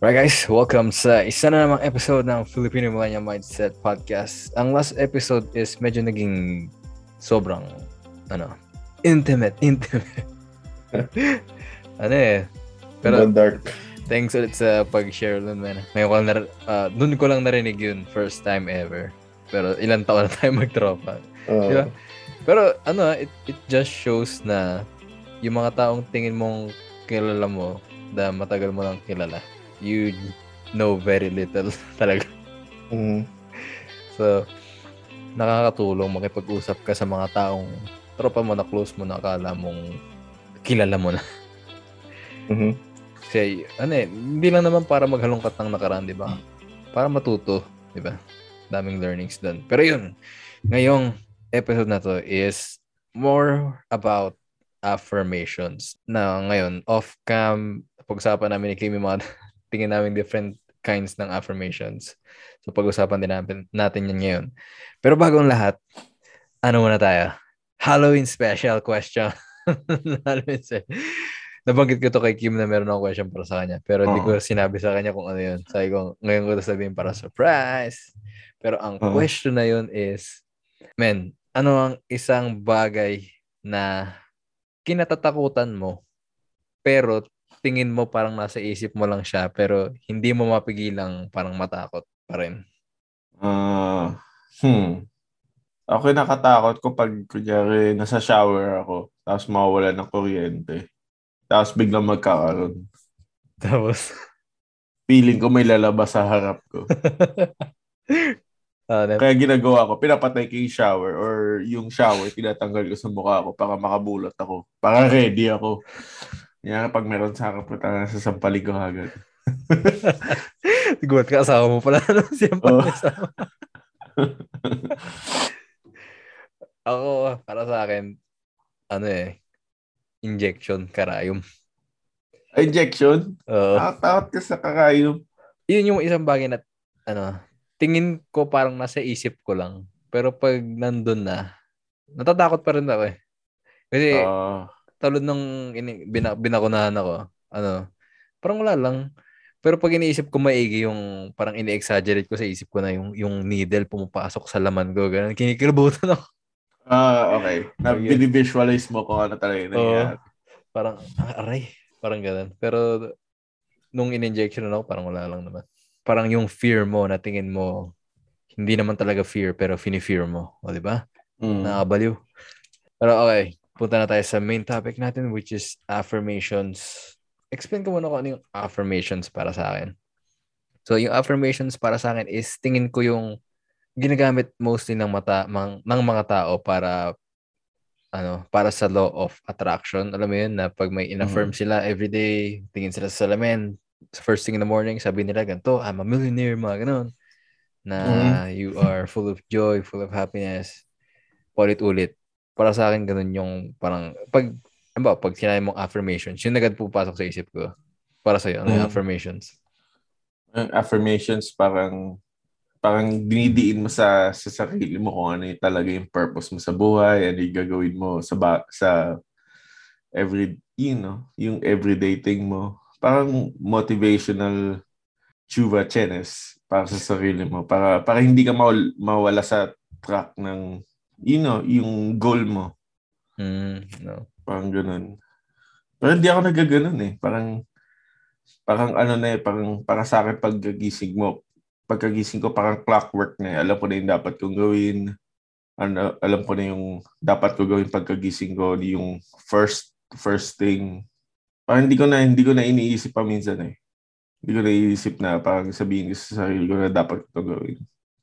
Right guys, welcome sa isa na namang episode ng Filipino Millennial Mindset Podcast. Ang last episode is medyo naging sobrang, ano, intimate, intimate. ano eh. Pero, dark. Thanks ulit sa pag-share nun, man. Ngayon ko lang, nar- uh, dun ko lang narinig yun, first time ever. Pero ilang taon na tayo magtropa. Uh. Diba? Pero ano, it, it just shows na yung mga taong tingin mong kilala mo, na matagal mo lang kilala, you know very little talaga. Mm. So, nakakatulong makipag-usap ka sa mga taong tropa mo na close mo na akala mong kilala mo na. Mm-hmm. Kasi, ano eh, hindi lang naman para maghalongkat ng nakaraan, di ba? Para matuto, di ba? Daming learnings doon. Pero yun, ngayong episode na to is more about affirmations. Na ngayon, off-cam, pag-usapan namin ni Kim yung mga tingin namin different kinds ng affirmations. So, pag-usapan din natin, natin yan ngayon. Pero bago ang lahat, ano muna tayo? Halloween special question. Halloween special nabanggit ko to kay Kim na meron akong question para sa kanya. Pero hindi uh-huh. ko sinabi sa kanya kung ano yun. Sabi ko, ngayon ko sabihin para surprise. Pero ang uh-huh. question na yun is, men, ano ang isang bagay na kinatatakutan mo pero tingin mo parang nasa isip mo lang siya pero hindi mo mapigilang parang matakot pa rin? Uh, hmm. Ako nakatakot ko pag kunyari nasa shower ako tapos mawawala ng kuryente. Tapos biglang magkakaroon. Tapos? Feeling ko may lalabas sa harap ko. uh, Kaya ginagawa ko, pinapatay ko yung shower or yung shower, tinatanggal ko sa mukha ko para makabulot ako. Para ready ako. Yan, pag meron sa akin, puta na sa sampalig ko agad. Gumat ka, asawa mo pala. Ano, siya pa oh. Ako, para sa akin, ano eh, injection, karayom. Injection? Oo. Uh, Nakatakot ka sa karayom. Yun yung isang bagay na, ano, tingin ko parang nasa isip ko lang. Pero pag nandun na, natatakot pa rin ako eh. Kasi, uh, talod nung ini, bina, binakunahan ako, ano, parang wala lang. Pero pag iniisip ko maigi yung parang ini-exaggerate ko sa isip ko na yung yung needle pumapasok sa laman ko, ganun. Kinikilabutan ako. Ah, uh, okay. Na binivisualize mo kung ano talaga yung nangyayari. Uh, parang, ah, aray. Parang ganun. Pero, nung in-injection na ako, parang wala lang naman. Parang yung fear mo, na tingin mo, hindi naman talaga fear, pero fini-fear mo. O, di ba? Mm. Nakabaliw. Pero okay, punta na tayo sa main topic natin, which is affirmations. Explain ko muna kung ano yung affirmations para sa akin. So, yung affirmations para sa akin is, tingin ko yung ginagamit mostly ng mata mang, ng mga tao para ano, para sa law of attraction. Alam mo yun, na pag may in-affirm mm-hmm. sila everyday, tingin sila sa salamin, first thing in the morning, sabi nila ganito, I'm a millionaire, mga ganun. Na mm-hmm. you are full of joy, full of happiness. Ulit-ulit. Para sa akin, ganun yung parang, pag, ano ba, pag sinabi mong affirmations, yun agad pupasok sa isip ko. Para sa'yo, ano mm-hmm. yung affirmations? affirmations, parang parang dinidiin mo sa sa sarili mo kung ano yung talaga yung purpose mo sa buhay, ano yung gagawin mo sa ba, sa every you know, yung everyday thing mo. Parang motivational chuva chenes para sa sarili mo para para hindi ka mawala sa track ng you know, yung goal mo. Mm, no. Parang ganun. Pero hindi ako nagaganon eh. Parang parang ano na eh, parang para sa akin pag gising mo, pagkagising ko parang clockwork na. Eh. Alam ko na yung dapat kong gawin. Ano, alam ko na yung dapat ko gawin pagkagising ko, yung first first thing. Parang hindi ko na hindi ko na iniisip pa minsan eh. Hindi ko na iniisip na parang sabihin ko sa sarili ko na dapat ko gawin.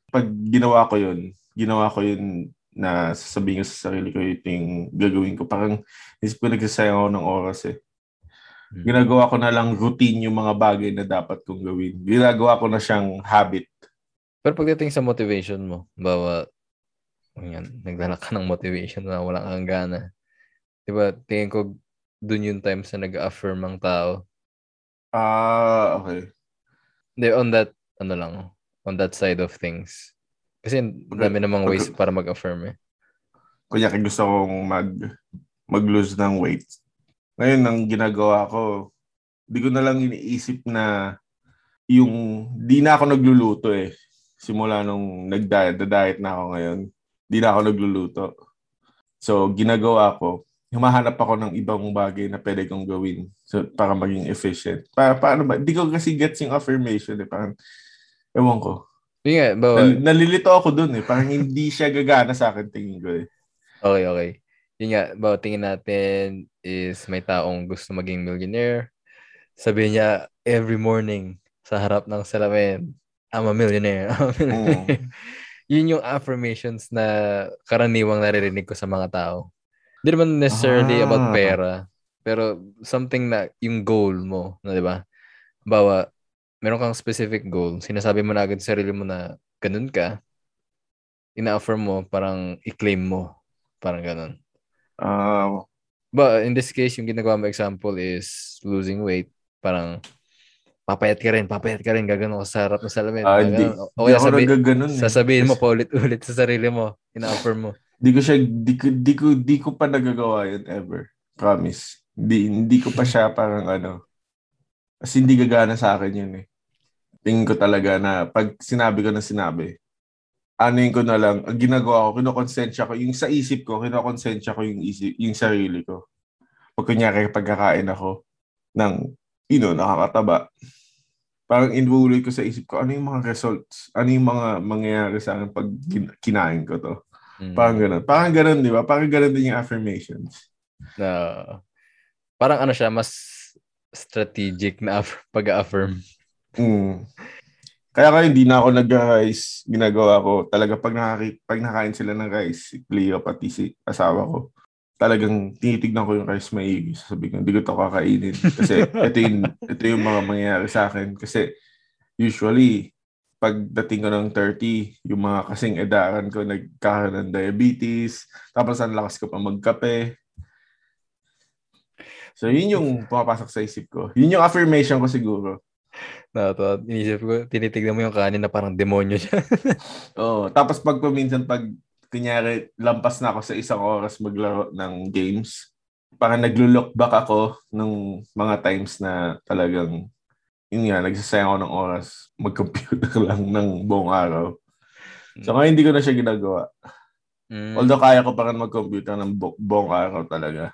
Pag ginawa ko yun, ginawa ko yun na sasabihin ko sa sarili ko ito yung gagawin ko. Parang isip ko nagsasayang ako ng oras eh. Hmm. Ginagawa ko na lang routine yung mga bagay na dapat kong gawin. Ginagawa ko na siyang habit. Pero pagdating sa motivation mo, bawa, yan, nagdala ka ng motivation na walang kang gana. Diba, tingin ko, dun yung times na nag-affirm ang tao. Ah, uh, okay. Hindi, on that, ano lang, on that side of things. Kasi dami namang ways para mag-affirm eh. Kunya, gusto kong mag mag-lose ng weight ngayon, ang ginagawa ko, hindi ko na lang iniisip na yung di na ako nagluluto eh. Simula nung nag-diet na ako ngayon, di na ako nagluluto. So, ginagawa ko, humahanap ako ng ibang bagay na pwede kong gawin so, para maging efficient. Para, paano ba? Di ko kasi gets yung affirmation eh. Parang, ewan ko. Yun nga, bawa, Nal- nalilito ako dun eh. Parang hindi siya gagana sa akin tingin ko eh. okay, okay. Yun nga, bawa tingin natin is may taong gusto maging millionaire. Sabi niya every morning sa harap ng salamin, I'm a millionaire. I'm a millionaire. Yun yung affirmations na karaniwang naririnig ko sa mga tao. Hindi naman necessarily Ah. about pera, pero something na yung goal mo, na 'di ba? Bawa, meron kang specific goal, sinasabi mo na agad sa sarili mo na ganun ka, ina-affirm mo, parang i-claim mo, parang ganun. Ah, But in this case, yung ginagawa mo example is losing weight, parang papayat ka rin, papayat ka rin, gagano ka sa harap ng salamin. ah, di, o kaya sabi, eh. sasabihin mo Kasi pa ulit-ulit sa sarili mo, ina-affirm mo. Di ko siya, di ko, di ko, di ko pa nagagawa yun ever. Promise. Di, hindi ko pa siya parang ano. Kasi hindi gagana sa akin yun eh. Tingin ko talaga na pag sinabi ko na sinabi, ano yun ko na lang, ang ginagawa ko, kinokonsensya ko, yung sa isip ko, kinokonsensya ko yung, isip, yung sarili ko. Pag kunyari, pagkakain ako ng, you know, nakakataba, parang inuuloy ko sa isip ko, ano yung mga results? Ano yung mga mangyayari sa akin pag kin- kinain ko to? Mm. Parang ganun. Parang ganun, di ba? Parang ganun din yung affirmations. na parang ano siya, mas strategic na aff- pag-affirm. Mm. Kaya kaya hindi na ako nag-rice. Ginagawa ko. Talaga pag, nakaki- pag nakain sila ng rice, si Cleo pati si asawa ko, talagang tinitignan ko yung rice maigi. Sabi ko, hindi ko ito kakainin. Kasi ito yung, ito yung mga mangyayari sa akin. Kasi usually, pagdating ko ng 30, yung mga kasing edaran ko nagkakaroon ng diabetes, tapos ang lakas ko pa magkape. So, yun yung pumapasok sa isip ko. Yun yung affirmation ko siguro. Na to, inisip ko, tinitignan mo yung kanin na parang demonyo siya. Oo. Tapos pag paminsan, pag kunyari, lampas na ako sa isang oras maglaro ng games, parang naglo-look back ako ng mga times na talagang, yun nga, nagsasayang ako ng oras mag-computer lang ng buong araw. So ngayon hindi ko na siya ginagawa. Mm. Although kaya ko pa rin mag-computer ng bu- buong araw talaga.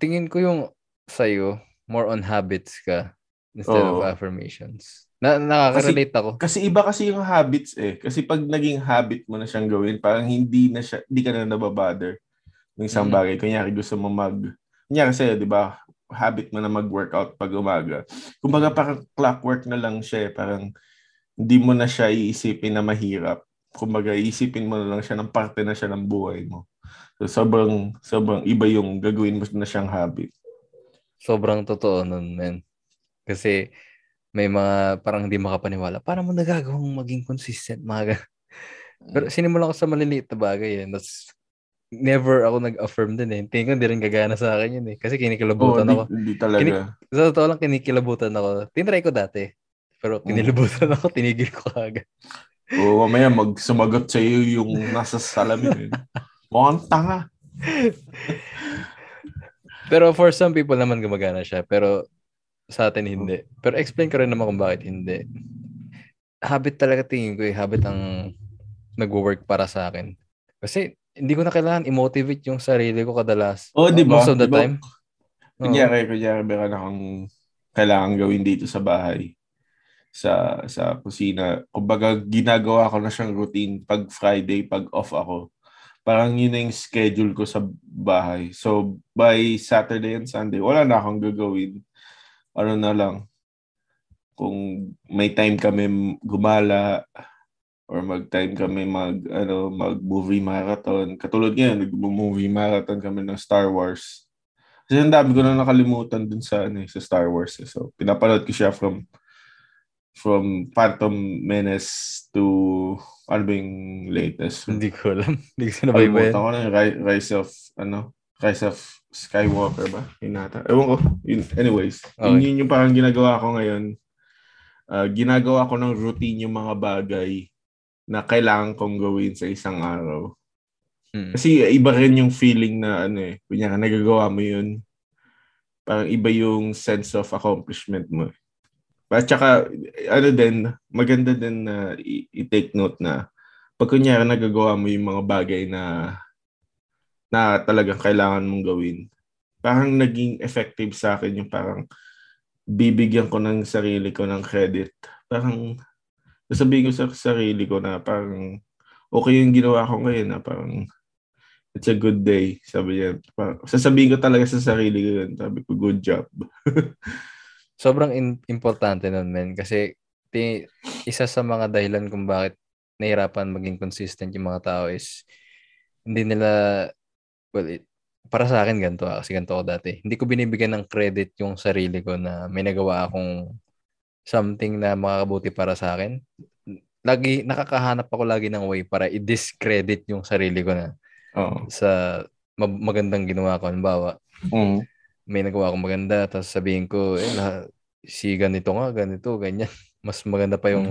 tingin ko yung sa'yo, more on habits ka instead of Oo. affirmations. Na nakaka-relate ako. Kasi iba kasi yung habits eh. Kasi pag naging habit mo na siyang gawin, parang hindi na siya, hindi ka na nababother ng isang Mm. bagay. Kunyari gusto mo mag, kunyari sa'yo, di ba, habit mo na mag-workout pag umaga. Kumbaga parang clockwork na lang siya eh. Parang hindi mo na siya iisipin na mahirap. Kumbaga iisipin mo na lang siya ng parte na siya ng buhay mo. So sobrang, sobrang iba yung gagawin mo na siyang habit. Sobrang totoo nun, men. Kasi may mga parang hindi makapaniwala. Paano mo nagagawang maging consistent? Mga Pero sinimulan ko sa maliliit na bagay. Eh. That's, never ako nag-affirm din eh. Tingin ko hindi rin gagana sa akin yun eh. Kasi kinikilabutan di, ako. di talaga. Kini- Sa totoo lang, kinikilabutan ako. Tinry ko dati. Pero kinilabutan ako, tinigil ko agad. Oo, mamaya mag sumagot sa iyo yung nasa salamin. Eh. Mukhang tanga. Pero for some people naman gumagana siya. Pero sa atin hindi. Pero explain ko rin naman kung bakit hindi. Habit talaga tingin ko eh. Habit ang nagwo-work para sa akin. Kasi hindi ko na kailangan i-motivate yung sarili ko kadalas. Oh, di ba? Most of the Di ba? time. Kunyari, kunyari, meron akong kailangan gawin dito sa bahay sa sa kusina. Kumbaga, ginagawa ko na siyang routine pag Friday, pag off ako. Parang yun na yung schedule ko sa bahay. So, by Saturday and Sunday, wala na akong gagawin. Ano na lang, kung may time kami gumala or mag-time kami mag ano mag movie marathon katulad ngayon nag-movie marathon kami ng Star Wars kasi ang dami ko na nakalimutan dun sa ano eh, sa Star Wars eh. so pinapanood ko siya from from Phantom Menace to ano ba yung latest Hindi ko alam. Hindi ko sinabaybayan. Kalimutan ko na Rise of ano Rise of Skywalker ba yun nata ewan ko yun, anyways yun, Okay. yun yung parang ginagawa ko ngayon Ah, ginagawa ko ng routine yung mga bagay na kailangan kong gawin sa isang araw. Mm. Kasi iba rin yung feeling na ano eh, kunya nagagawa mo yun. Parang iba yung sense of accomplishment mo. eh. At saka, ano din, maganda din na i- i-take note na pag kunyari nagagawa mo yung mga bagay na na talagang kailangan mong gawin, parang naging effective sa akin yung parang bibigyan ko ng sarili ko ng credit. Parang sasabihin ko sa sarili ko na parang okay yung ginawa ko ngayon na parang it's a good day. Sabi niya. Parang, sasabihin ko talaga sa sarili ko yun. Sabi ko, good job. Sobrang in- importante nun, men. Kasi ti- isa sa mga dahilan kung bakit nahirapan maging consistent yung mga tao is hindi nila, well, it, para sa akin ganito ah, kasi ganito ako dati. Hindi ko binibigyan ng credit yung sarili ko na may nagawa akong something na makakabuti para sa akin. Lagi, nakakahanap ako lagi ng way para i-discredit yung sarili ko na Oo. sa ma- magandang ginawa ko. Halimbawa, Mm. May nagawa akong maganda, tapos sabihin ko, eh, lahat, si ganito nga, ganito, ganyan. Mas maganda pa yung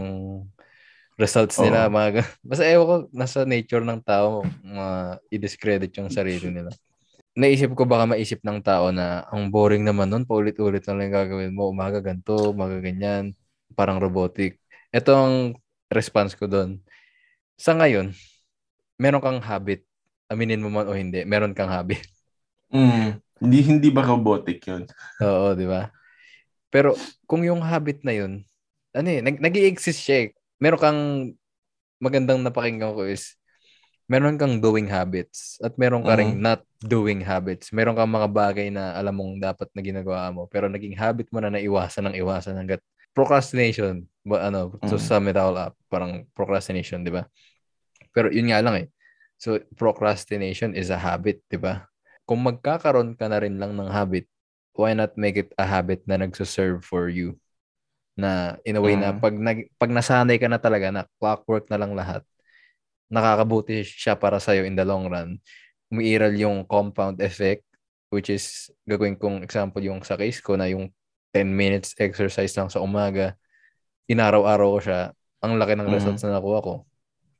results nila. Oo. Mga, basta ewan ko, nasa nature ng tao, mga i-discredit yung sarili nila. Naisip ko baka maisip ng tao na ang boring naman nun, paulit-ulit na lang gagawin mo. Umaga ganito, umaga ganyan, parang robotic. Ito ang response ko doon. Sa ngayon, meron kang habit. Aminin mo man o hindi, meron kang habit. Mm. Hindi, hindi ba robotic yun? Oo, di ba? Pero kung yung habit na yun, ano eh, nag nag exist siya eh. Meron kang magandang napakinggan ko is meron kang doing habits at meron ka ring Mhm. not doing habits. Meron kang mga bagay na alam mong dapat na ginagawa mo pero naging habit mo na naiwasan ng iwasan hanggat procrastination ba ano to Mhm. sum it all up parang procrastination di ba pero yun nga lang eh so procrastination is a habit di ba kung magkakaroon ka na rin lang ng habit why not make it a habit na nagsuserve for you na in a way na Mhm. pag nag, pag nasanay ka na talaga na clockwork na lang lahat nakakabuti siya para sa in the long run umiiral yung compound effect which is gagawin kong example yung sa case ko na yung 10 minutes exercise lang sa umaga inaraw-araw ko siya ang laki ng Mhm. results na nakuha ko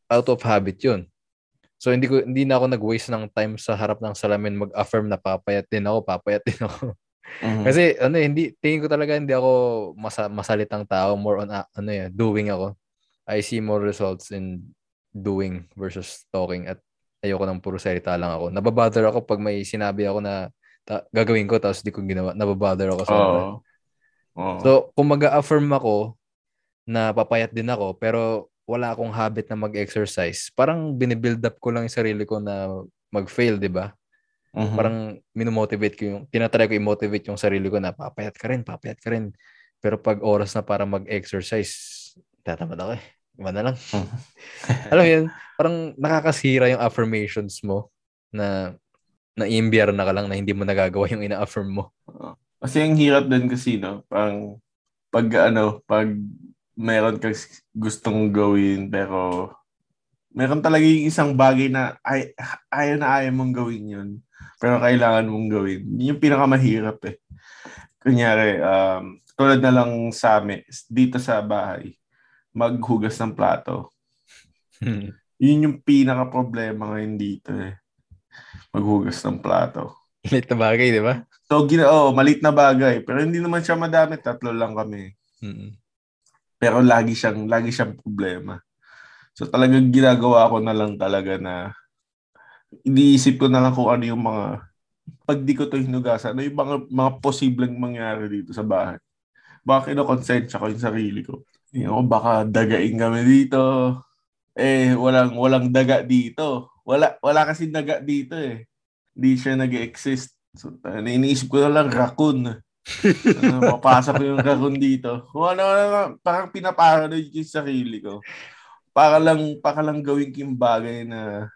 out of habit yun so hindi ko hindi na ako nag-waste ng time sa harap ng salamin mag-affirm na papayat din ako papayat din ako Mhm. kasi ano hindi tingin ko talaga hindi ako masa, masalitang tao more on ah, ano eh, doing ako I see more results in doing versus talking at ayoko ng puro salita lang ako nababother ako pag may sinabi ako na ta- gagawin ko tapos di ko ginawa nababother ako sa Oo. Oo. So, kung mag-affirm ako na papayat din ako, pero wala akong habit na mag-exercise, parang binibuild up ko lang yung sarili ko na mag-fail, di ba? Mhm. Parang minomotivate ko yung, tinatry ko i-motivate yung sarili ko na papayat ka rin, papayat ka rin. Pero pag oras na para mag-exercise, tatamad ako eh. Iba na lang. Mhm. Alam mo yun, parang nakakasira yung affirmations mo na na na ka lang na hindi mo nagagawa yung ina-affirm mo. Kasi ang hirap din kasi, no? Pang, pag ano, pag meron kang gustong gawin, pero meron talaga yung isang bagay na ay, ayaw na ayaw mong gawin yun. Pero kailangan mong gawin. Yun yung pinakamahirap eh. Kunyari, um, tulad na lang sa amin, dito sa bahay, maghugas ng plato. Yun yung pinaka-problema ngayon dito eh. Maghugas ng plato. Late na bagay, di ba? So, gina oh, malit na bagay. Pero hindi naman siya madami. Tatlo lang kami. Mm. Pero lagi siyang, lagi siyang problema. So, talagang ginagawa ko na lang talaga na iniisip ko na lang kung ano yung mga pag di ko to hinugasan, ano yung mga, mga posibleng mangyari dito sa bahay. Baka kinokonsensya ko yung sarili ko. You know, baka dagain kami dito. Eh, walang, walang daga dito. Wala, wala kasi daga dito eh. Hindi siya nag-exist. So, ano, iniisip ko na lang, raccoon. Ano, mapasok yung raccoon dito. Kung ano, ano, parang pinaparanoid yung sarili ko. Para lang, para lang gawin yung bagay na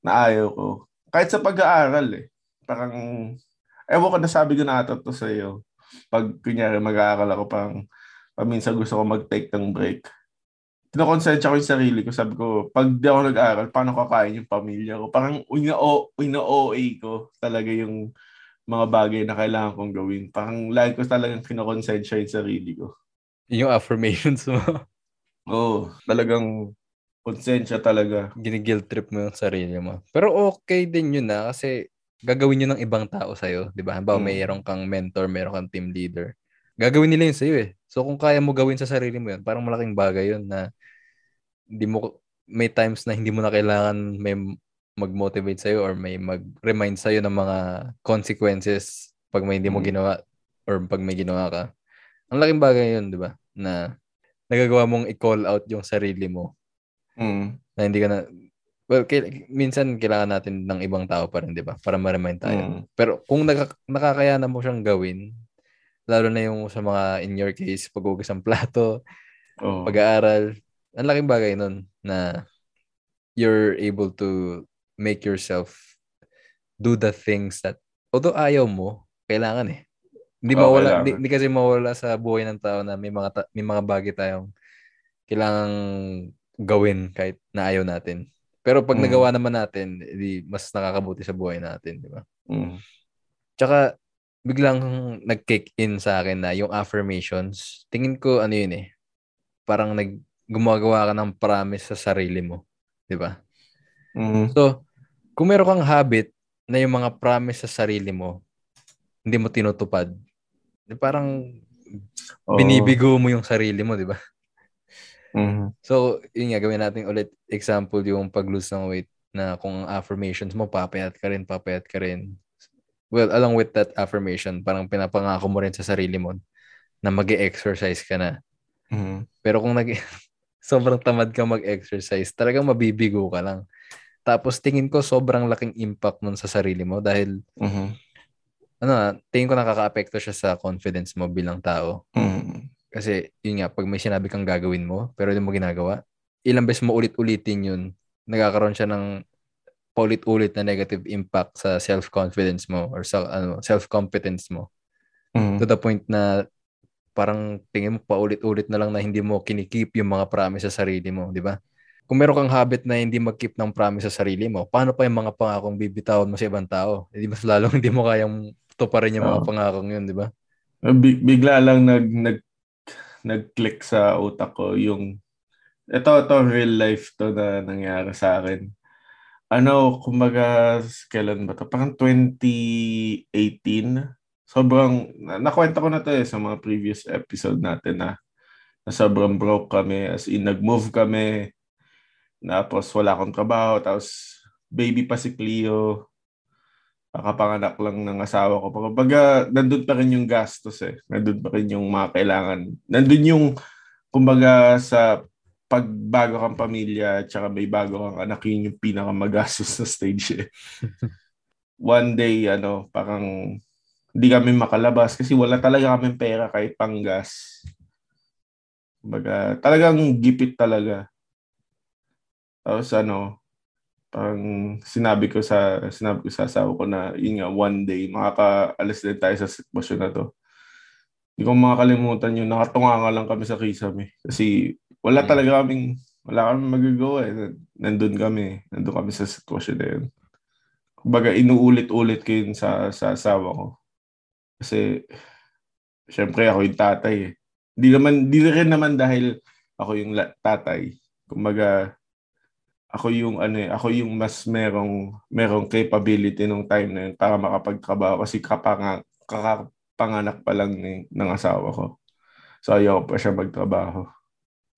na ayaw ko. Kahit sa pag-aaral eh. Parang, ewan ko na ko na ata to sa iyo. Pag kunyari mag-aaral ako, parang paminsan gusto ko mag-take ng break. Kinokonsensya ko yung sarili ko. Sabi ko, pag di ako nag-aaral, paano kakain yung pamilya ko? Parang ina-OA ko talaga yung mga bagay na kailangan kong gawin. Parang lagi ko talagang kinokonsensya yung sarili ko. Yung affirmations mo. Oo, talagang konsensya talaga. Ginigilt trip mo yung sarili mo. Pero okay din yun na kasi gagawin yun ng ibang tao sa'yo. Di ba? Halimbawa, Mm. mayroon kang mentor, mayroon kang team leader. gagawin nila yun sa'yo eh. So kung kaya mo gawin sa sarili mo yun, parang malaking bagay yun na hindi mo, may times na hindi mo na kailangan may mag-motivate sa'yo or may mag-remind sa'yo ng mga consequences pag may hindi mo Mm. ginawa or pag may ginawa ka. Ang laking bagay yun, di ba? Na nagagawa mong i-call out yung sarili mo Mm. na hindi ka na well kail- minsan kailangan natin ng ibang tao pa rin 'di ba para ma-remind tayo Mm. pero kung naka- nakakayanan mo siyang gawin lalo na yung sa mga in your case paghugas ng plato Oo. pag-aaral ang laking bagay nun na you're able to make yourself do the things that although ayaw mo kailangan eh hindi Oo, mawala hindi, hindi kasi mawala sa buhay ng tao na may mga ta- may mga bagay tayong kailangang gawin kahit na ayaw natin. Pero pag Mm. nagawa naman natin, di mas nakakabuti sa buhay natin, di ba? Mm. Tsaka biglang nag-kick in sa akin na yung affirmations. Tingin ko ano yun eh. Parang nag gumagawa ka ng promise sa sarili mo, di ba? Mm. So, kung meron kang habit na yung mga promise sa sarili mo, hindi mo tinutupad, parang Oo. binibigo mo yung sarili mo, di ba? Mm. So, yun nga, gawin natin ulit example yung pag-lose ng weight na kung affirmations mo, papayat ka rin, papayat ka rin. Well, along with that affirmation, parang pinapangako mo rin sa sarili mo na mag exercise ka na. Mm. Pero kung nag sobrang tamad ka mag-exercise, talagang mabibigo ka lang. Tapos tingin ko sobrang laking impact nun sa sarili mo dahil Mhm. ano, tingin ko nakaka-apekto siya sa confidence mo bilang tao. Mm. Kasi yun nga, pag may sinabi kang gagawin mo, pero hindi mo ginagawa, ilang beses mo ulit-ulitin yun, nagkakaroon siya ng paulit-ulit na negative impact sa self-confidence mo or sa ano, self-competence mo. Mm. To the point na parang tingin mo paulit-ulit na lang na hindi mo kinikip yung mga promise sa sarili mo, di ba? Kung meron kang habit na hindi mag-keep ng promise sa sarili mo, paano pa yung mga pangakong bibitawan mo sa ibang tao? Hindi mas lalong hindi mo kayang tuparin yung mga Oo. pangakong yun, di ba? Bi- bigla lang nag nag nag-click sa utak ko yung ito ito real life to na nangyari sa akin. Ano, kumbaga, kailan ba to? Parang 2018. Sobrang, na, nakwenta ko na to eh sa mga previous episode natin na, na sobrang broke kami. As in, nag-move kami. Tapos wala akong trabaho. Tapos baby pa si Cleo. Kakapanganak lang ng asawa ko. Kumbaga, nandun pa rin yung gastos eh. Nandun pa rin yung mga kailangan. Nandun yung, kumbaga, sa pagbago kang pamilya tsaka may bago kang anak, yun yung pinakamagastos na stage eh. One day, ano, parang hindi kami makalabas kasi wala talaga kami pera kahit panggas. Kumbaga, talagang gipit talaga. Tapos ano, parang sinabi ko sa sinabi ko sa asawa ko na yun nga one day makakaalis din tayo sa sitwasyon na to. Hindi ko makakalimutan yun. Nakatunga nga lang kami sa kisame. Kasi wala Mm. talaga kaming wala kami magagawa eh. Nandun kami. Nandun kami sa sitwasyon na yun. Kumbaga, inuulit-ulit ko yun sa, sa asawa ko. Kasi, syempre ako yung tatay eh. Di naman, di rin naman dahil ako yung tatay. Kumbaga, ako yung ano eh, ako yung mas merong merong capability nung time na yun para makapagtrabaho kasi kapanga, kakapanganak pa lang ni, ng asawa ko. So ayaw pa siya magtrabaho.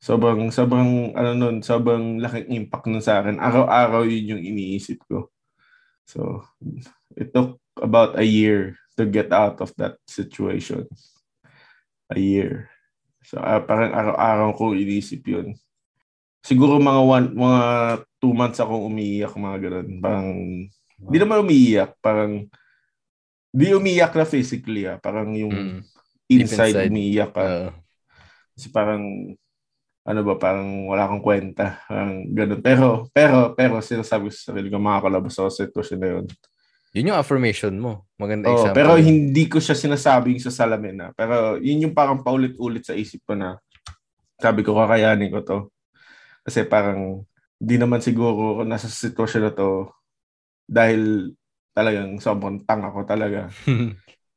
Sobrang sobrang ano nun, sobrang laking impact nun sa akin. Araw-araw yun yung iniisip ko. So it took about a year to get out of that situation. A year. So ah, parang araw-araw ko iniisip yun. Siguro mga one, mga two months akong umiiyak, mga ganun. Parang, di naman umiiyak, parang, di umiiyak na physically ah. Parang yung Mm. inside, inside. umiiyak ka. Oo. Kasi parang, ano ba, parang wala akong kwenta. Parang ganun. Pero, pero, pero, sinasabi ko sa sarili ko, makakalabas ako sa sitwasyon na yun. Yun yung affirmation mo. Maganda Oh, example. pero hindi ko siya sinasabing sa salamin na. Pero yun yung parang paulit-ulit sa isip ko na sabi ko kakayanin ko to. Kasi parang di naman siguro ako nasa sitwasyon na to dahil talagang sobrang tanga ko talaga.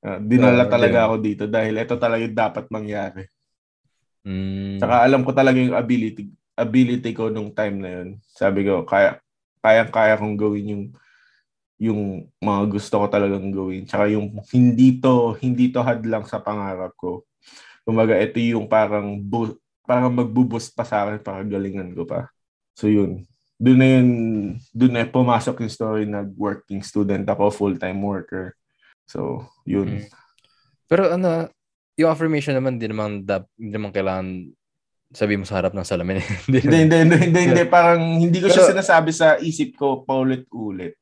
Uh, dinala Oo, talaga din. ako dito dahil ito talaga dapat mangyari. Mm. Saka alam ko talaga yung ability ability ko nung time na yun. Sabi ko, kaya kaya-kaya kong gawin yung yung mga gusto ko talagang gawin. Tsaka yung hindi to hindi to hadlang sa pangarap ko. Kumaga, ito yung parang, bu- parang magbuboost pa sa akin para galingan ko pa. So yun. Doon na yun, doon na pumasok yung story na working student ako, full-time worker. So, yun. Mm. Pero ano, yung affirmation naman, di naman, dap, hindi naman kailangan sabi mo sa harap ng salamin. hindi, hindi, hindi, hindi, hindi, Parang hindi ko siya sinasabi sa isip ko paulit-ulit.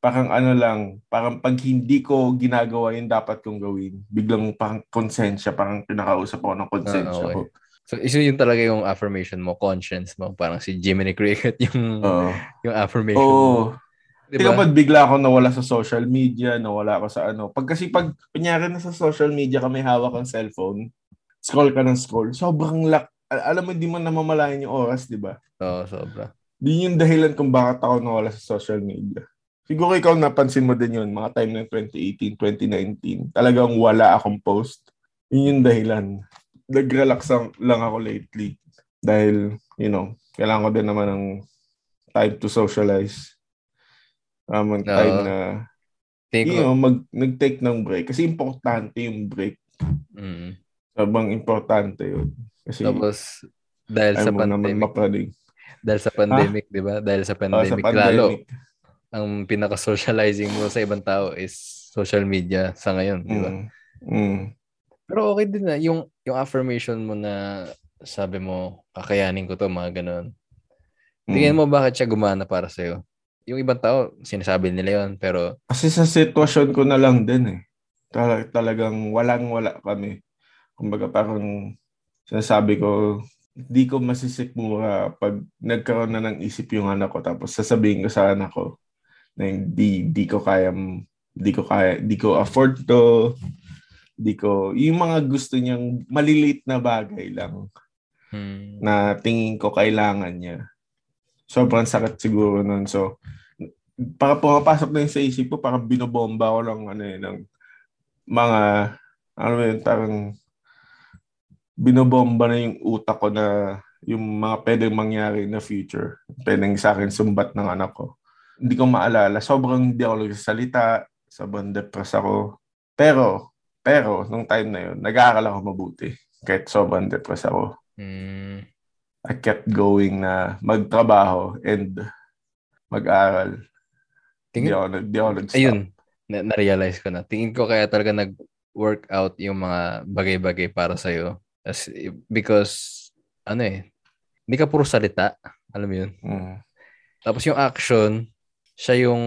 Parang ano lang, parang pag hindi ko ginagawa yung dapat kong gawin, biglang parang konsensya, parang pinakausap ako ng konsensya ah, okay. ko. So, iso yun talaga yung affirmation mo, conscience mo. Parang si Jiminy Cricket yung, uh, yung affirmation oh. mo. Diba? Tingnan mo, bigla ako nawala sa social media, nawala ako sa ano. Pag kasi pag, kunyari na sa social media ka may hawak ang cellphone, scroll ka ng scroll, sobrang lak, alam mo, hindi mo namamalayan yung oras, di ba? Oo, oh, sobra. Di yung dahilan kung bakit ako nawala sa social media. Siguro ikaw napansin mo din yun, mga time ng 2018, 2019. Talagang wala akong post. Yun yung dahilan. Nag-relax lang ako lately. Dahil, you know, kailangan ko din naman ng time to socialize um, time uh, na you know, mag, nag-take ng break. Kasi importante yung break. Mm. Sabang importante yun. Kasi Tapos, dahil sa pandemic. Dahil sa pandemic, di ba? Dahil sa pandemic, oh, sa pandemic. lalo, ang pinaka-socializing mo sa ibang tao is social media sa ngayon, di ba? Mm. Mm. Pero okay din na, yung, yung affirmation mo na sabi mo, kakayanin ko to, mga ganun. Tingin mm. mo bakit siya gumana para sa'yo? yung ibang tao, sinasabi nila yon pero... Kasi sa sitwasyon ko na lang din eh. Tal- talagang walang-wala kami. Kumbaga parang sinasabi ko, hindi ko masisikmura pag nagkaroon na ng isip yung anak ko tapos sasabihin ko sa anak ko na hindi, hindi ko kaya hindi ko kaya, hindi ko afford to, hindi ko, yung mga gusto niyang malilit na bagay lang hmm. na tingin ko kailangan niya. Sobrang sakit siguro nun. So, para pumapasok na yun sa isip ko, parang binobomba ko lang ano yun, ng mga, ano yun, parang binobomba na yung utak ko na yung mga pwedeng mangyari na future. Pwedeng sa akin sumbat ng anak ko. Hindi ko maalala. Sobrang hindi ako nagsasalita. Sobrang depressed ako. Pero, pero, nung time na yun, nag-aaral ako mabuti. Kahit sobrang depressed ako. Mm. I kept going na magtrabaho and mag-aral. Tingin, di ako, di ako nag-stop. Ayun, na- na-realize ko na. Tingin ko kaya talaga nag-workout yung mga bagay-bagay para sa'yo. As, because, ano eh, hindi ka puro salita. Alam mo yun? Mm. Tapos yung action, siya yung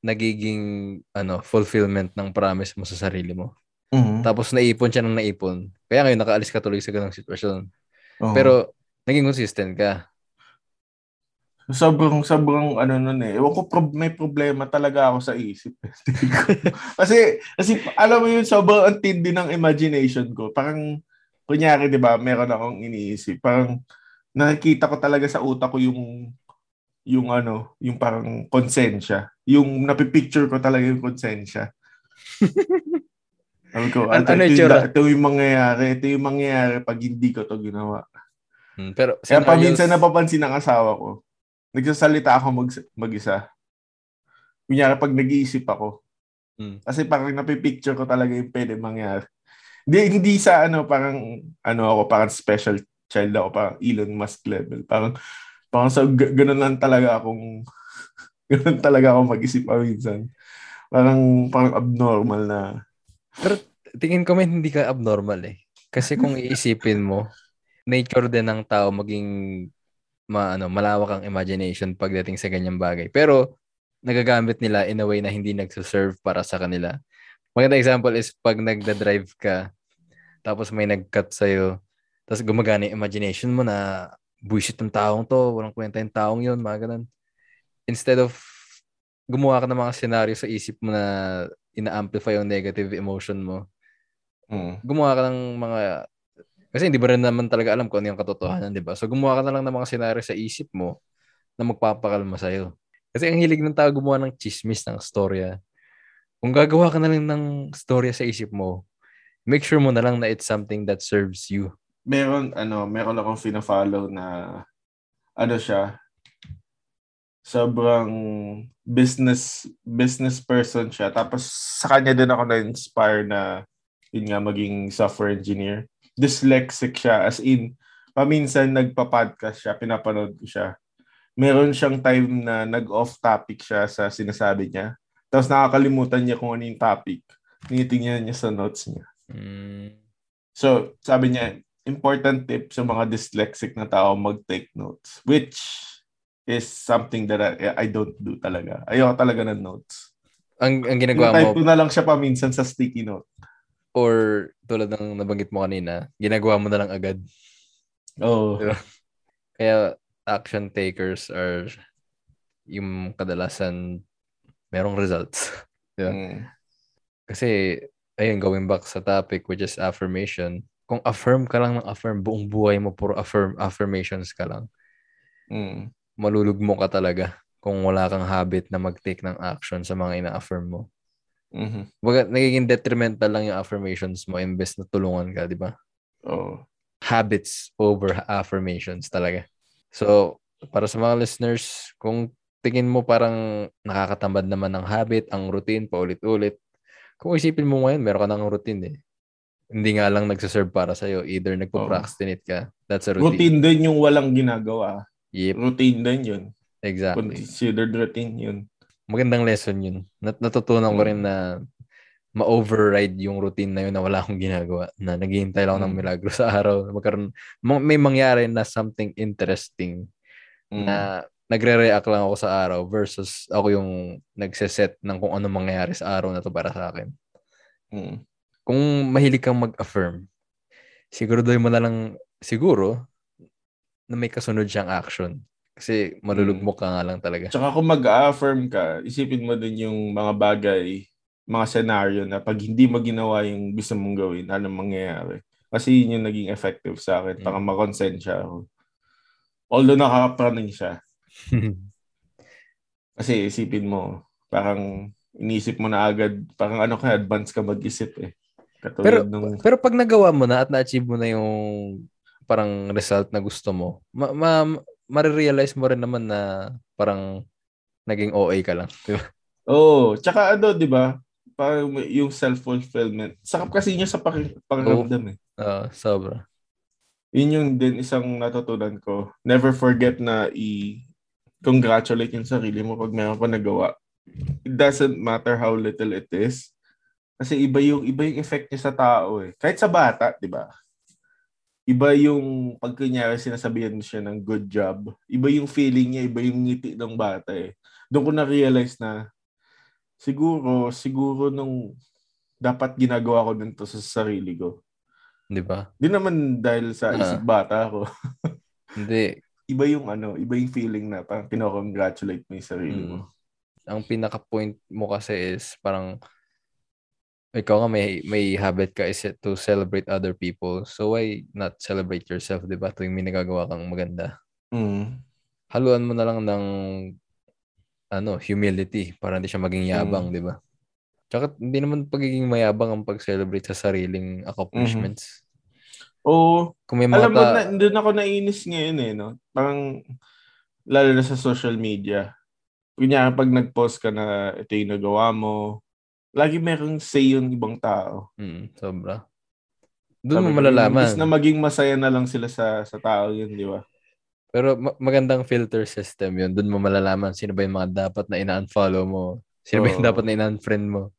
nagiging ano fulfillment ng promise mo sa sarili mo. Mm-hmm. Tapos naipon siya ng naipon. Kaya ngayon nakaalis ka tuloy sa ganung sitwasyon. Uh-huh. Pero naging consistent ka. Sobrang, sobrang ano nun eh. Ewan ko, pro- may problema talaga ako sa isip. kasi, kasi alam mo yun, sobrang antindi ng imagination ko. Parang, kunyari, di ba, meron akong iniisip. Parang, nakikita ko talaga sa utak ko yung, yung ano, yung parang konsensya. Yung napipicture ko talaga yung konsensya. Sabi ko, ano, ano ito, yung, ito yung mangyayari. Ito yung mangyayari pag hindi ko to ginawa. Hmm, pero Kaya paminsan napapansin ng asawa ko, nagsasalita ako mag, mag-isa. Kunyari, pag nag-iisip ako. Hmm. Kasi parang napipicture ko talaga yung pwede mangyari. Hindi, hindi sa ano, parang, ano ako, parang special child ako, parang Elon Musk level. Parang, parang sa g- ganun lang talaga akong, ganun talaga ako mag-isip minsan. Parang, parang abnormal na. Pero tingin ko man hindi ka abnormal eh. Kasi kung iisipin mo, nature din ng tao maging ma, ano, malawak ang imagination pagdating sa ganyang bagay. Pero nagagamit nila in a way na hindi nagsuserve para sa kanila. Maganda example is pag nagda-drive ka, tapos may nag-cut sa'yo, tapos gumagana yung imagination mo na bullshit ng taong to, walang kwenta yung taong yun, mga ganun. Instead of gumawa ka ng mga scenario sa isip mo na ina-amplify yung negative emotion mo, mm. gumawa ka ng mga kasi hindi mo rin naman talaga alam kung ano yung katotohanan, di ba? So gumawa ka na lang ng mga senaryo sa isip mo na magpapakalma sa'yo. Kasi ang hilig ng tao gumawa ng chismis, ng storya. Kung gagawa ka na lang ng storya sa isip mo, make sure mo na lang na it's something that serves you. Meron, ano, meron akong fina-follow na, ano siya, sobrang business business person siya. Tapos sa kanya din ako na-inspire na yun nga maging software engineer. Dyslexic siya as in paminsan nagpa-podcast siya, pinapanood ko siya. Meron siyang time na nag-off topic siya sa sinasabi niya. Tapos nakakalimutan niya kung ano yung topic. Tinitingnan niya sa notes niya. Mm. So, sabi niya, important tip sa mga dyslexic na tao mag-take notes. Which is something that I, I don't do talaga. Ayoko talaga ng notes. Ang, ang ginagawa Type mo, ko na lang siya paminsan sa sticky note. or tulad ng nabanggit mo kanina, ginagawa mo na lang agad. Oh. Diba? Kaya action takers are yung kadalasan merong results. Diba? Mm. Kasi, ayun, going back sa topic which is affirmation, kung affirm ka lang ng affirm, buong buhay mo puro affirm, affirmations ka lang, Mm. Malulugmo ka talaga kung wala kang habit na mag-take ng action sa mga ina-affirm mo. Mhm. Baga, nagiging detrimental lang yung affirmations mo imbes na tulungan ka, di ba? Oh. Habits over affirmations talaga. So, para sa mga listeners, kung tingin mo parang nakakatambad naman ng habit, ang routine, paulit-ulit, kung isipin mo ngayon, meron ka ng routine eh. Hindi nga lang nagsaserve para sa'yo. Either nagpo-procrastinate ka. That's a routine. Routine din yung walang ginagawa. Yep, Routine din yun. exactly. Considered routine yun. Magandang lesson yun. Nat- natutunan ko Mm. rin na ma-override yung routine na yun na wala akong ginagawa. Na naghihintay lang ako ng Mm. milagro sa araw. Magkaroon, ma- may mangyari na something interesting Mm. na nagre-react lang ako sa araw versus ako yung nagseset ng kung ano mangyayari sa araw na to para sa akin. Mm. Kung mahilig kang mag-affirm, siguro doon mo na lang, siguro, na may kasunod siyang action. Kasi malulugmok ka nga lang talaga. Tsaka kung mag-affirm ka, isipin mo din yung mga bagay, mga scenario na pag hindi mo ginawa yung gusto mong gawin, anong mangyayari. Kasi yun yung naging effective sa akin. Mm. Para makonsensya ako. Although nakakapraning siya. Kasi isipin mo, parang inisip mo na agad, parang ano ka, advance ka mag-isip eh. Katulad Pero, nung, pero pag nagawa mo na at na-achieve mo na yung parang result na gusto mo, ma, ma, marirealize mo rin naman na parang naging OA ka lang. Di ba? oh, tsaka ano, di ba? Parang yung self-fulfillment. Sakap kasi niya sa paki- pakiramdam eh. Oo, sobra. Yun yung din isang natutunan ko. Never forget na i-congratulate yung sarili mo pag meron ka nagawa. It doesn't matter how little it is. Kasi iba yung iba yung effect niya sa tao eh. Kahit sa bata, 'di ba? Iba yung pag kunyari sinasabihan mo siya ng good job. Iba yung feeling niya, iba yung ngiti ng bata eh. Doon ko na-realize na siguro, siguro nung dapat ginagawa ko dito sa sarili ko. Di ba? Di naman dahil sa Ah. isip bata ako. Hindi. iba yung ano, iba yung feeling na parang kinocongratulate mo yung sarili mo. Mm. Ang pinaka-point mo kasi is parang ikaw nga may may habit ka is to celebrate other people. So why not celebrate yourself, 'di ba? Tuwing may nagagawa kang maganda. Mm. Haluan mo na lang ng ano, humility para hindi siya maging yabang, Mm. 'di ba? Tsaka hindi naman pagiging mayabang ang pag-celebrate sa sariling accomplishments. Oo, Kung may alam mo, na, doon ako nainis ngayon eh, no? Parang, lalo na sa social media. Kunya, pag nag-post ka na ito yung nagawa mo, lagi merong say yung ibang tao. Mm, sobra. Doon mo malalaman. Imbis na maging masaya na lang sila sa sa tao yun, di ba? Pero ma- magandang filter system yun. Doon mo malalaman sino ba yung mga dapat na ina-unfollow mo. Sino ba yung dapat na ina-unfriend mo.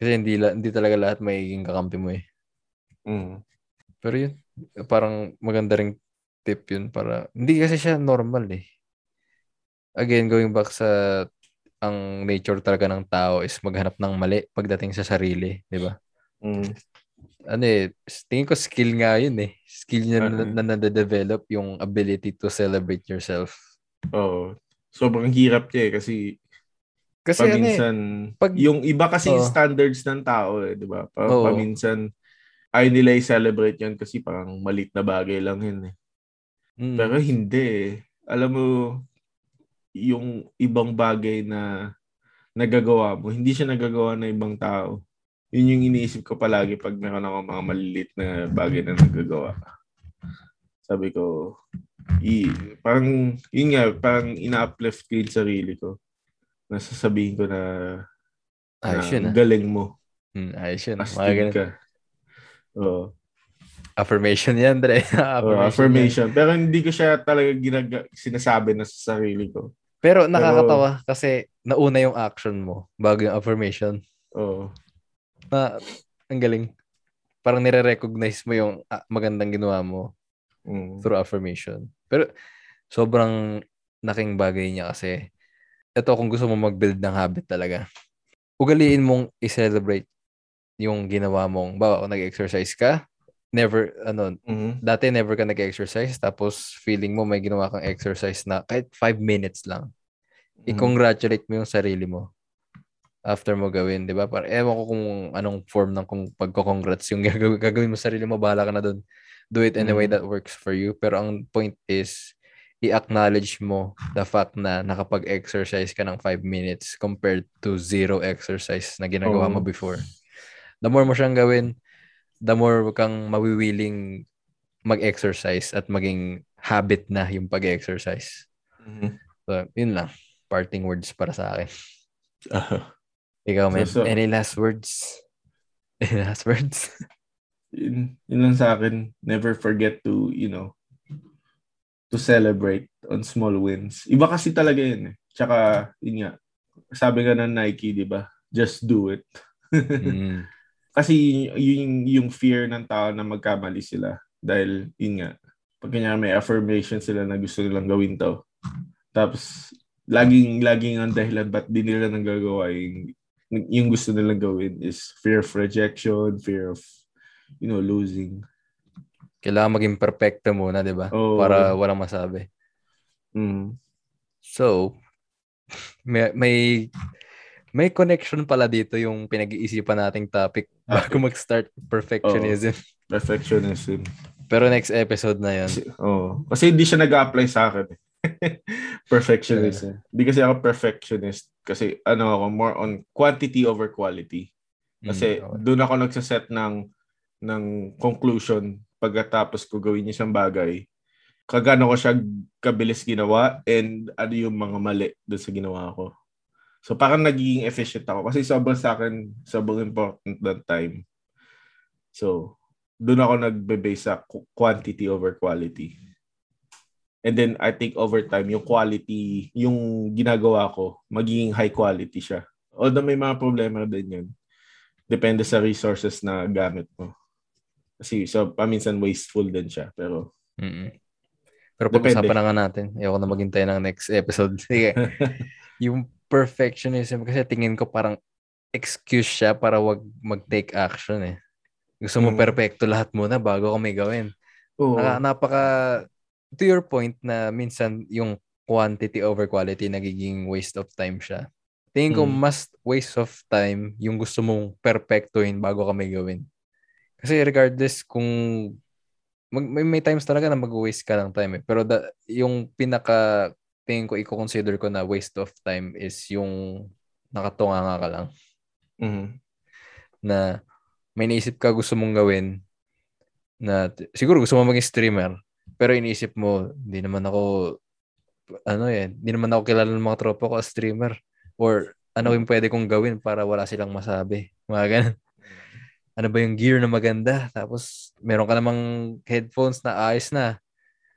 Kasi hindi, la- hindi talaga lahat magiging kakampi mo eh. Mm. Pero yun, parang maganda ring tip yun para, hindi kasi siya normal eh. Again, going back sa ang nature talaga ng tao is maghanap ng mali pagdating sa sarili, di ba? Mm. Ano eh, tingin ko skill nga yun eh. Skill niya na, Mhm. na, nade-develop yung ability to celebrate yourself. Oo. Sobrang hirap niya eh, kasi Kasi ano eh, paminsan, pag- yung iba kasi Oo. standards ng tao eh, di ba? Pa, Oo. paminsan, ay nila i-celebrate yun kasi parang malit na bagay lang yun eh. mm, Pero hindi eh. Alam mo, yung ibang bagay na nagagawa mo, hindi siya nagagawa ng ibang tao. Yun yung iniisip ko palagi pag meron ako mga malilit na bagay na nagagawa. Sabi ko, i, parang, yun nga, parang ina-uplift ko yung sarili ko. Nasasabihin ko na, ayos na yun ah. galing mo. Mm, ayos yun. Mga ka. Oo. Affirmation yan, Dre. affirmation. Oh, affirmation. Yan. Pero hindi ko siya talaga ginag- sinasabi na sa sarili ko. Pero nakakatawa Pero, kasi nauna yung action mo bago yung affirmation. Oo. Na, ang galing. Parang nire-recognize mo yung ah, magandang ginawa mo mm. through affirmation. Pero sobrang naking bagay niya kasi ito kung gusto mo mag-build ng habit talaga. Ugaliin mong i-celebrate yung ginawa mong, bawa kung nag-exercise ka, never, ano, mm-hmm. dati never ka nag-exercise, tapos feeling mo may ginawa kang exercise na kahit 5 minutes lang. Mm-hmm. I-congratulate mo yung sarili mo after mo gawin, di ba? Para, ewan ko kung anong form ng kung pagko-congrats yung gagawin, gagawin mo sarili mo, bahala ka na doon. Do it in a way mm-hmm. that works for you. Pero ang point is, i-acknowledge mo the fact na nakapag-exercise ka ng 5 minutes compared to zero exercise na ginagawa oh. mo before. The more mo siyang gawin, the more kang mawiwiling mag-exercise at maging habit na yung pag-exercise. Mm-hmm. So, yun lang. Parting words para sa akin. Uh, Ikaw, man. So, so, any last words? Any last words? yun, yun lang sa akin. Never forget to, you know, to celebrate on small wins. Iba kasi talaga yun eh. Tsaka, yun nga, sabi nga ng Nike, di ba? Just do it. mm. Kasi yung, yung fear ng tao na magkamali sila. Dahil, yun nga, pag kanya may affirmation sila na gusto nilang gawin to. Tapos, laging, laging ang dahilan ba't di nila nang gagawa yung, yung gusto nilang gawin is fear of rejection, fear of, you know, losing. Kailangan maging perfecto muna, di ba? Oh. Para walang masabi. Mm. So, may, may may connection pala dito yung pinag-iisipan nating topic bago mag-start perfectionism. Oh, perfectionism. Pero next episode na yan. Oh, kasi hindi siya nag-apply sa akin. perfectionism. Yeah. Hindi kasi ako perfectionist kasi ano ako more on quantity over quality. Kasi mm, okay. doon ako nagsaset ng ng conclusion pagkatapos ko gawin isang bagay, kagano ko siya kabilis ginawa and ano yung mga mali doon sa ginawa ko. So parang nagiging efficient ako kasi sobrang sa akin, sobrang important that time. So, doon ako nagbe-base sa quantity over quality. And then I think over time, yung quality, yung ginagawa ko, magiging high quality siya. Although may mga problema din yun. Depende sa resources na gamit mo. Kasi so paminsan wasteful din siya pero Mm-mm. Pero pag-usapan na nga natin. Ayoko na maghintay ng next episode. Sige. yung perfectionism kasi tingin ko parang excuse siya para wag mag-take action eh. Gusto mo mm. perfecto lahat muna bago ka may gawin. Oo. Naka, napaka to your point na minsan yung quantity over quality nagiging waste of time siya. Tingin ko mm. mas waste of time yung gusto mong perfectuhin bago ka may gawin. Kasi regardless kung mag, may, may times talaga na mag-waste ka ng time eh. Pero da, yung pinaka tingin ko i-consider ko na waste of time is yung nakatunga ka lang. Mm-hmm. Na may naisip ka gusto mong gawin na siguro gusto mo maging streamer pero iniisip mo hindi naman ako ano eh, hindi naman ako kilala ng mga tropa ko as streamer or ano yung pwede kong gawin para wala silang masabi. Mga ganun ano ba yung gear na maganda. Tapos, meron ka namang headphones na ayos na.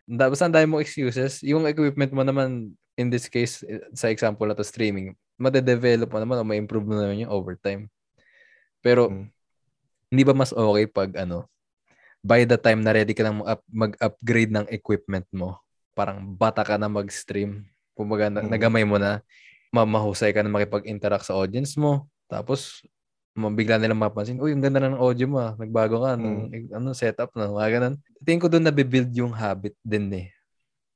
Ang dami mong excuses. Yung equipment mo naman, in this case, sa example na to streaming, madedevelop mo naman o ma-improve mo naman yung overtime. Pero, hmm. hindi ba mas okay pag ano, by the time na ready ka nang mag-upgrade ng equipment mo, parang bata ka na mag-stream, kumbaga mm. nagamay mo na, mahusay ka na makipag-interact sa audience mo, tapos mabigla nilang mapansin, uy, ang ganda na ng audio mo ah. Nagbago ka ng mm. ano, setup na, mga ganun. Tingin ko doon nabibuild yung habit din eh.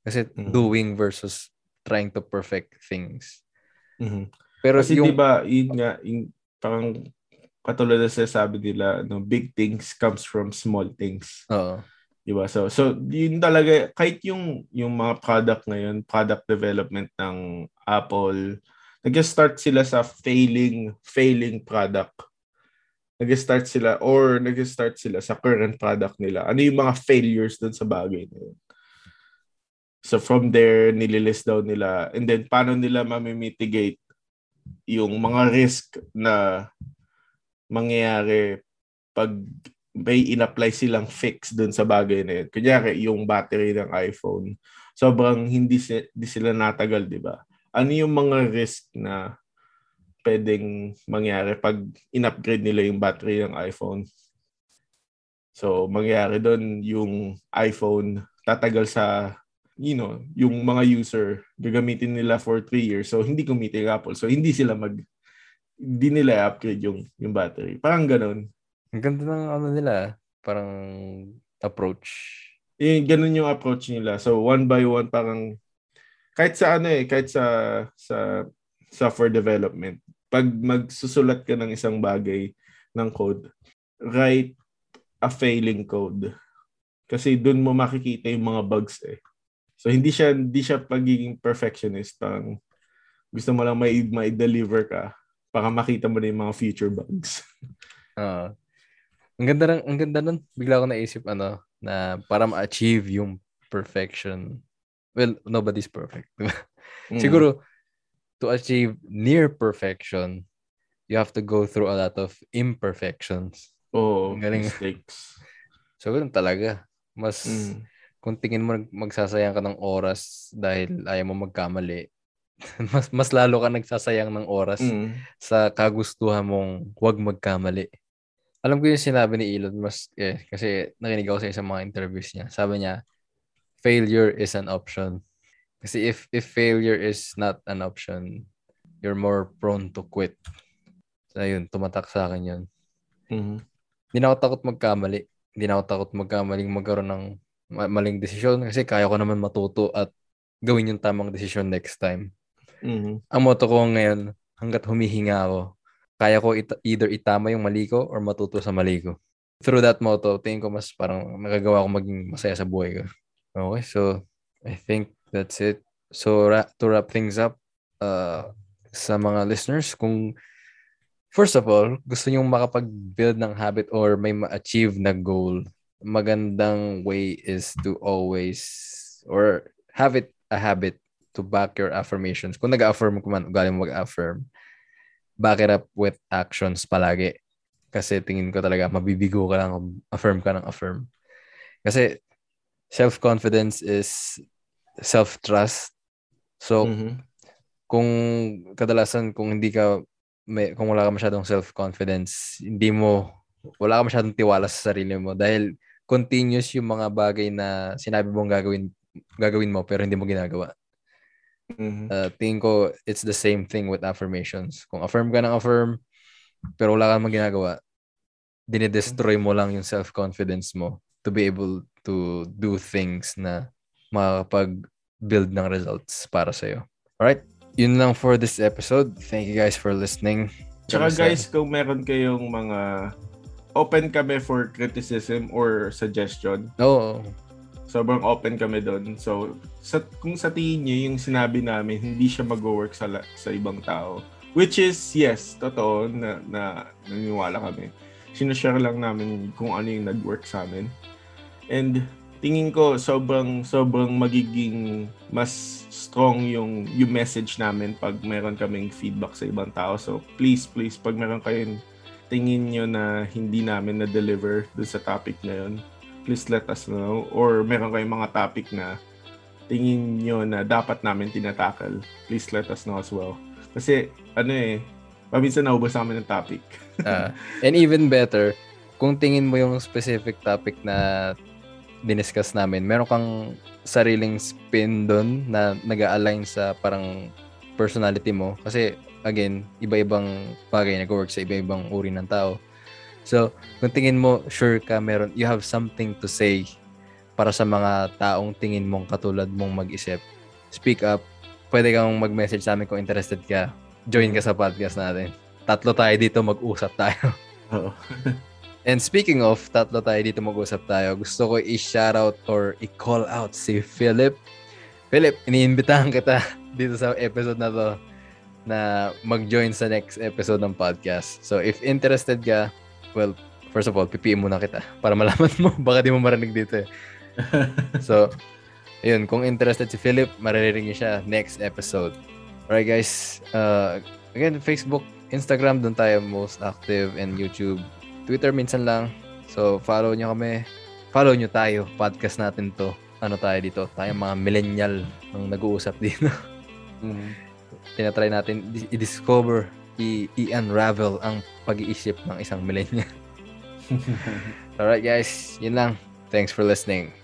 Kasi mm. doing versus trying to perfect things. Mm-hmm. Pero Kasi yung, diba, yun nga, yung, parang katulad na sabi nila, no, big things comes from small things. Oo. Diba? So, so yun talaga, kahit yung, yung mga product ngayon, product development ng Apple, nag-start sila sa failing failing product. Nag-start sila or nag-start sila sa current product nila. Ano yung mga failures dun sa bagay na yun? So from there, nililist daw nila. And then, paano nila mamimitigate yung mga risk na mangyayari pag may in-apply silang fix dun sa bagay na yun. Kunyari, yung battery ng iPhone, sobrang hindi, si, hindi sila natagal, di ba? Ano yung mga risk na pwedeng mangyari pag in-upgrade nila yung battery ng iPhone? So, mangyari doon yung iPhone tatagal sa you know, yung mga user gagamitin nila for 3 years. So, hindi kumita yung Apple. So, hindi sila mag hindi nila upgrade yung yung battery. Parang ganun. Ang ganda ng ano nila, parang approach. Eh, ganun yung approach nila. So, one by one, parang kahit sa ano eh, kahit sa sa software development, pag magsusulat ka ng isang bagay ng code, write a failing code. Kasi doon mo makikita yung mga bugs eh. So hindi siya hindi siya pagiging perfectionist. Parang gusto mo lang may may deliver ka para makita mo na yung mga future bugs. Uh, ang ganda ng ang ganda nun. Bigla ko naisip ano na para ma-achieve yung perfection. Well, nobody's perfect. Mm. Siguro to achieve near perfection, you have to go through a lot of imperfections. Oh, galing. mistakes. So, ganun talaga. Mas, mm kung tingin mo magsasayang ka ng oras dahil ayaw mo magkamali, mas mas lalo ka nagsasayang ng oras mm. sa kagustuhan mong huwag magkamali. Alam ko yung sinabi ni Elon Musk eh, kasi nakinig ako sa isang mga interviews niya. Sabi niya, failure is an option. Kasi if if failure is not an option, you're more prone to quit. So, yun, tumatak sa akin yun. Mm-hmm. Hindi na ako takot magkamali. Hindi na ako takot magkamaling magkaroon ng maling desisyon kasi kaya ko naman matuto at gawin yung tamang desisyon next time. Mm-hmm. Ang motto ko ngayon, hanggat humihinga ako, kaya ko it- either itama yung mali ko or matuto sa mali ko. Through that motto, tingin ko mas parang nagagawa ko maging masaya sa buhay ko. Okay, so I think that's it. So ra- to wrap things up, uh, sa mga listeners, kung first of all, gusto nyong makapag-build ng habit or may ma-achieve na goal, magandang way is to always or have it a habit to back your affirmations. Kung nag-affirm ka man, ugali mo mag-affirm, back it up with actions palagi. Kasi tingin ko talaga, mabibigo ka lang affirm ka ng affirm. Kasi self-confidence is self-trust. So, mm-hmm. kung kadalasan, kung hindi ka, may, kung wala ka masyadong self-confidence, hindi mo, wala ka masyadong tiwala sa sarili mo dahil continuous yung mga bagay na sinabi mong gagawin gagawin mo pero hindi mo ginagawa. Mm-hmm. Uh, tingin ko it's the same thing with affirmations. Kung affirm ka ng affirm pero wala kang ginagawa, dinidestroy mo lang yung self-confidence mo to be able to do things na makakapag-build ng results para sa'yo. Alright? Yun lang for this episode. Thank you guys for listening. Tsaka guys, kung meron kayong mga open kami for criticism or suggestion. Oo. Sobrang open kami doon. So, sa, kung sa tingin niyo yung sinabi namin, hindi siya mag-work sa, sa ibang tao. Which is, yes, totoo na, na naniniwala kami. Sinashare lang namin kung ano yung nag-work sa amin. And tingin ko sobrang sobrang magiging mas strong yung yung message namin pag meron kaming feedback sa ibang tao. So please please pag meron kayong tingin nyo na hindi namin na-deliver dun sa topic na yun, please let us know. Or meron kayong mga topic na tingin nyo na dapat namin tinatakal, please let us know as well. Kasi, ano eh, paminsan naubos namin ng topic. uh, and even better, kung tingin mo yung specific topic na diniscuss namin, meron kang sariling spin doon na nag-align sa parang personality mo. Kasi again, iba-ibang bagay nag-work sa iba-ibang uri ng tao. So, kung tingin mo, sure ka, meron, you have something to say para sa mga taong tingin mong katulad mong mag-isip. Speak up. Pwede kang mag-message sa amin kung interested ka. Join ka sa podcast natin. Tatlo tayo dito, mag-usap tayo. Oo. And speaking of, tatlo tayo dito mag-usap tayo, gusto ko i-shoutout or i-call out si Philip. Philip, iniimbitahan kita dito sa episode na to na mag-join sa next episode ng podcast. So, if interested ka, well, first of all, pipiin muna kita para malaman mo. Baka di mo marinig dito eh. so, yun. Kung interested si Philip, maririnig niyo siya next episode. Alright guys. Uh, again, Facebook, Instagram, doon tayo most active and YouTube. Twitter minsan lang. So, follow nyo kami. Follow nyo tayo. Podcast natin to. Ano tayo dito? Tayo mga millennial ang nag-uusap dito. Mm. Tinatry natin i-discover, i- i-unravel ang pag-iisip ng isang millennial. Alright guys, yun lang. Thanks for listening.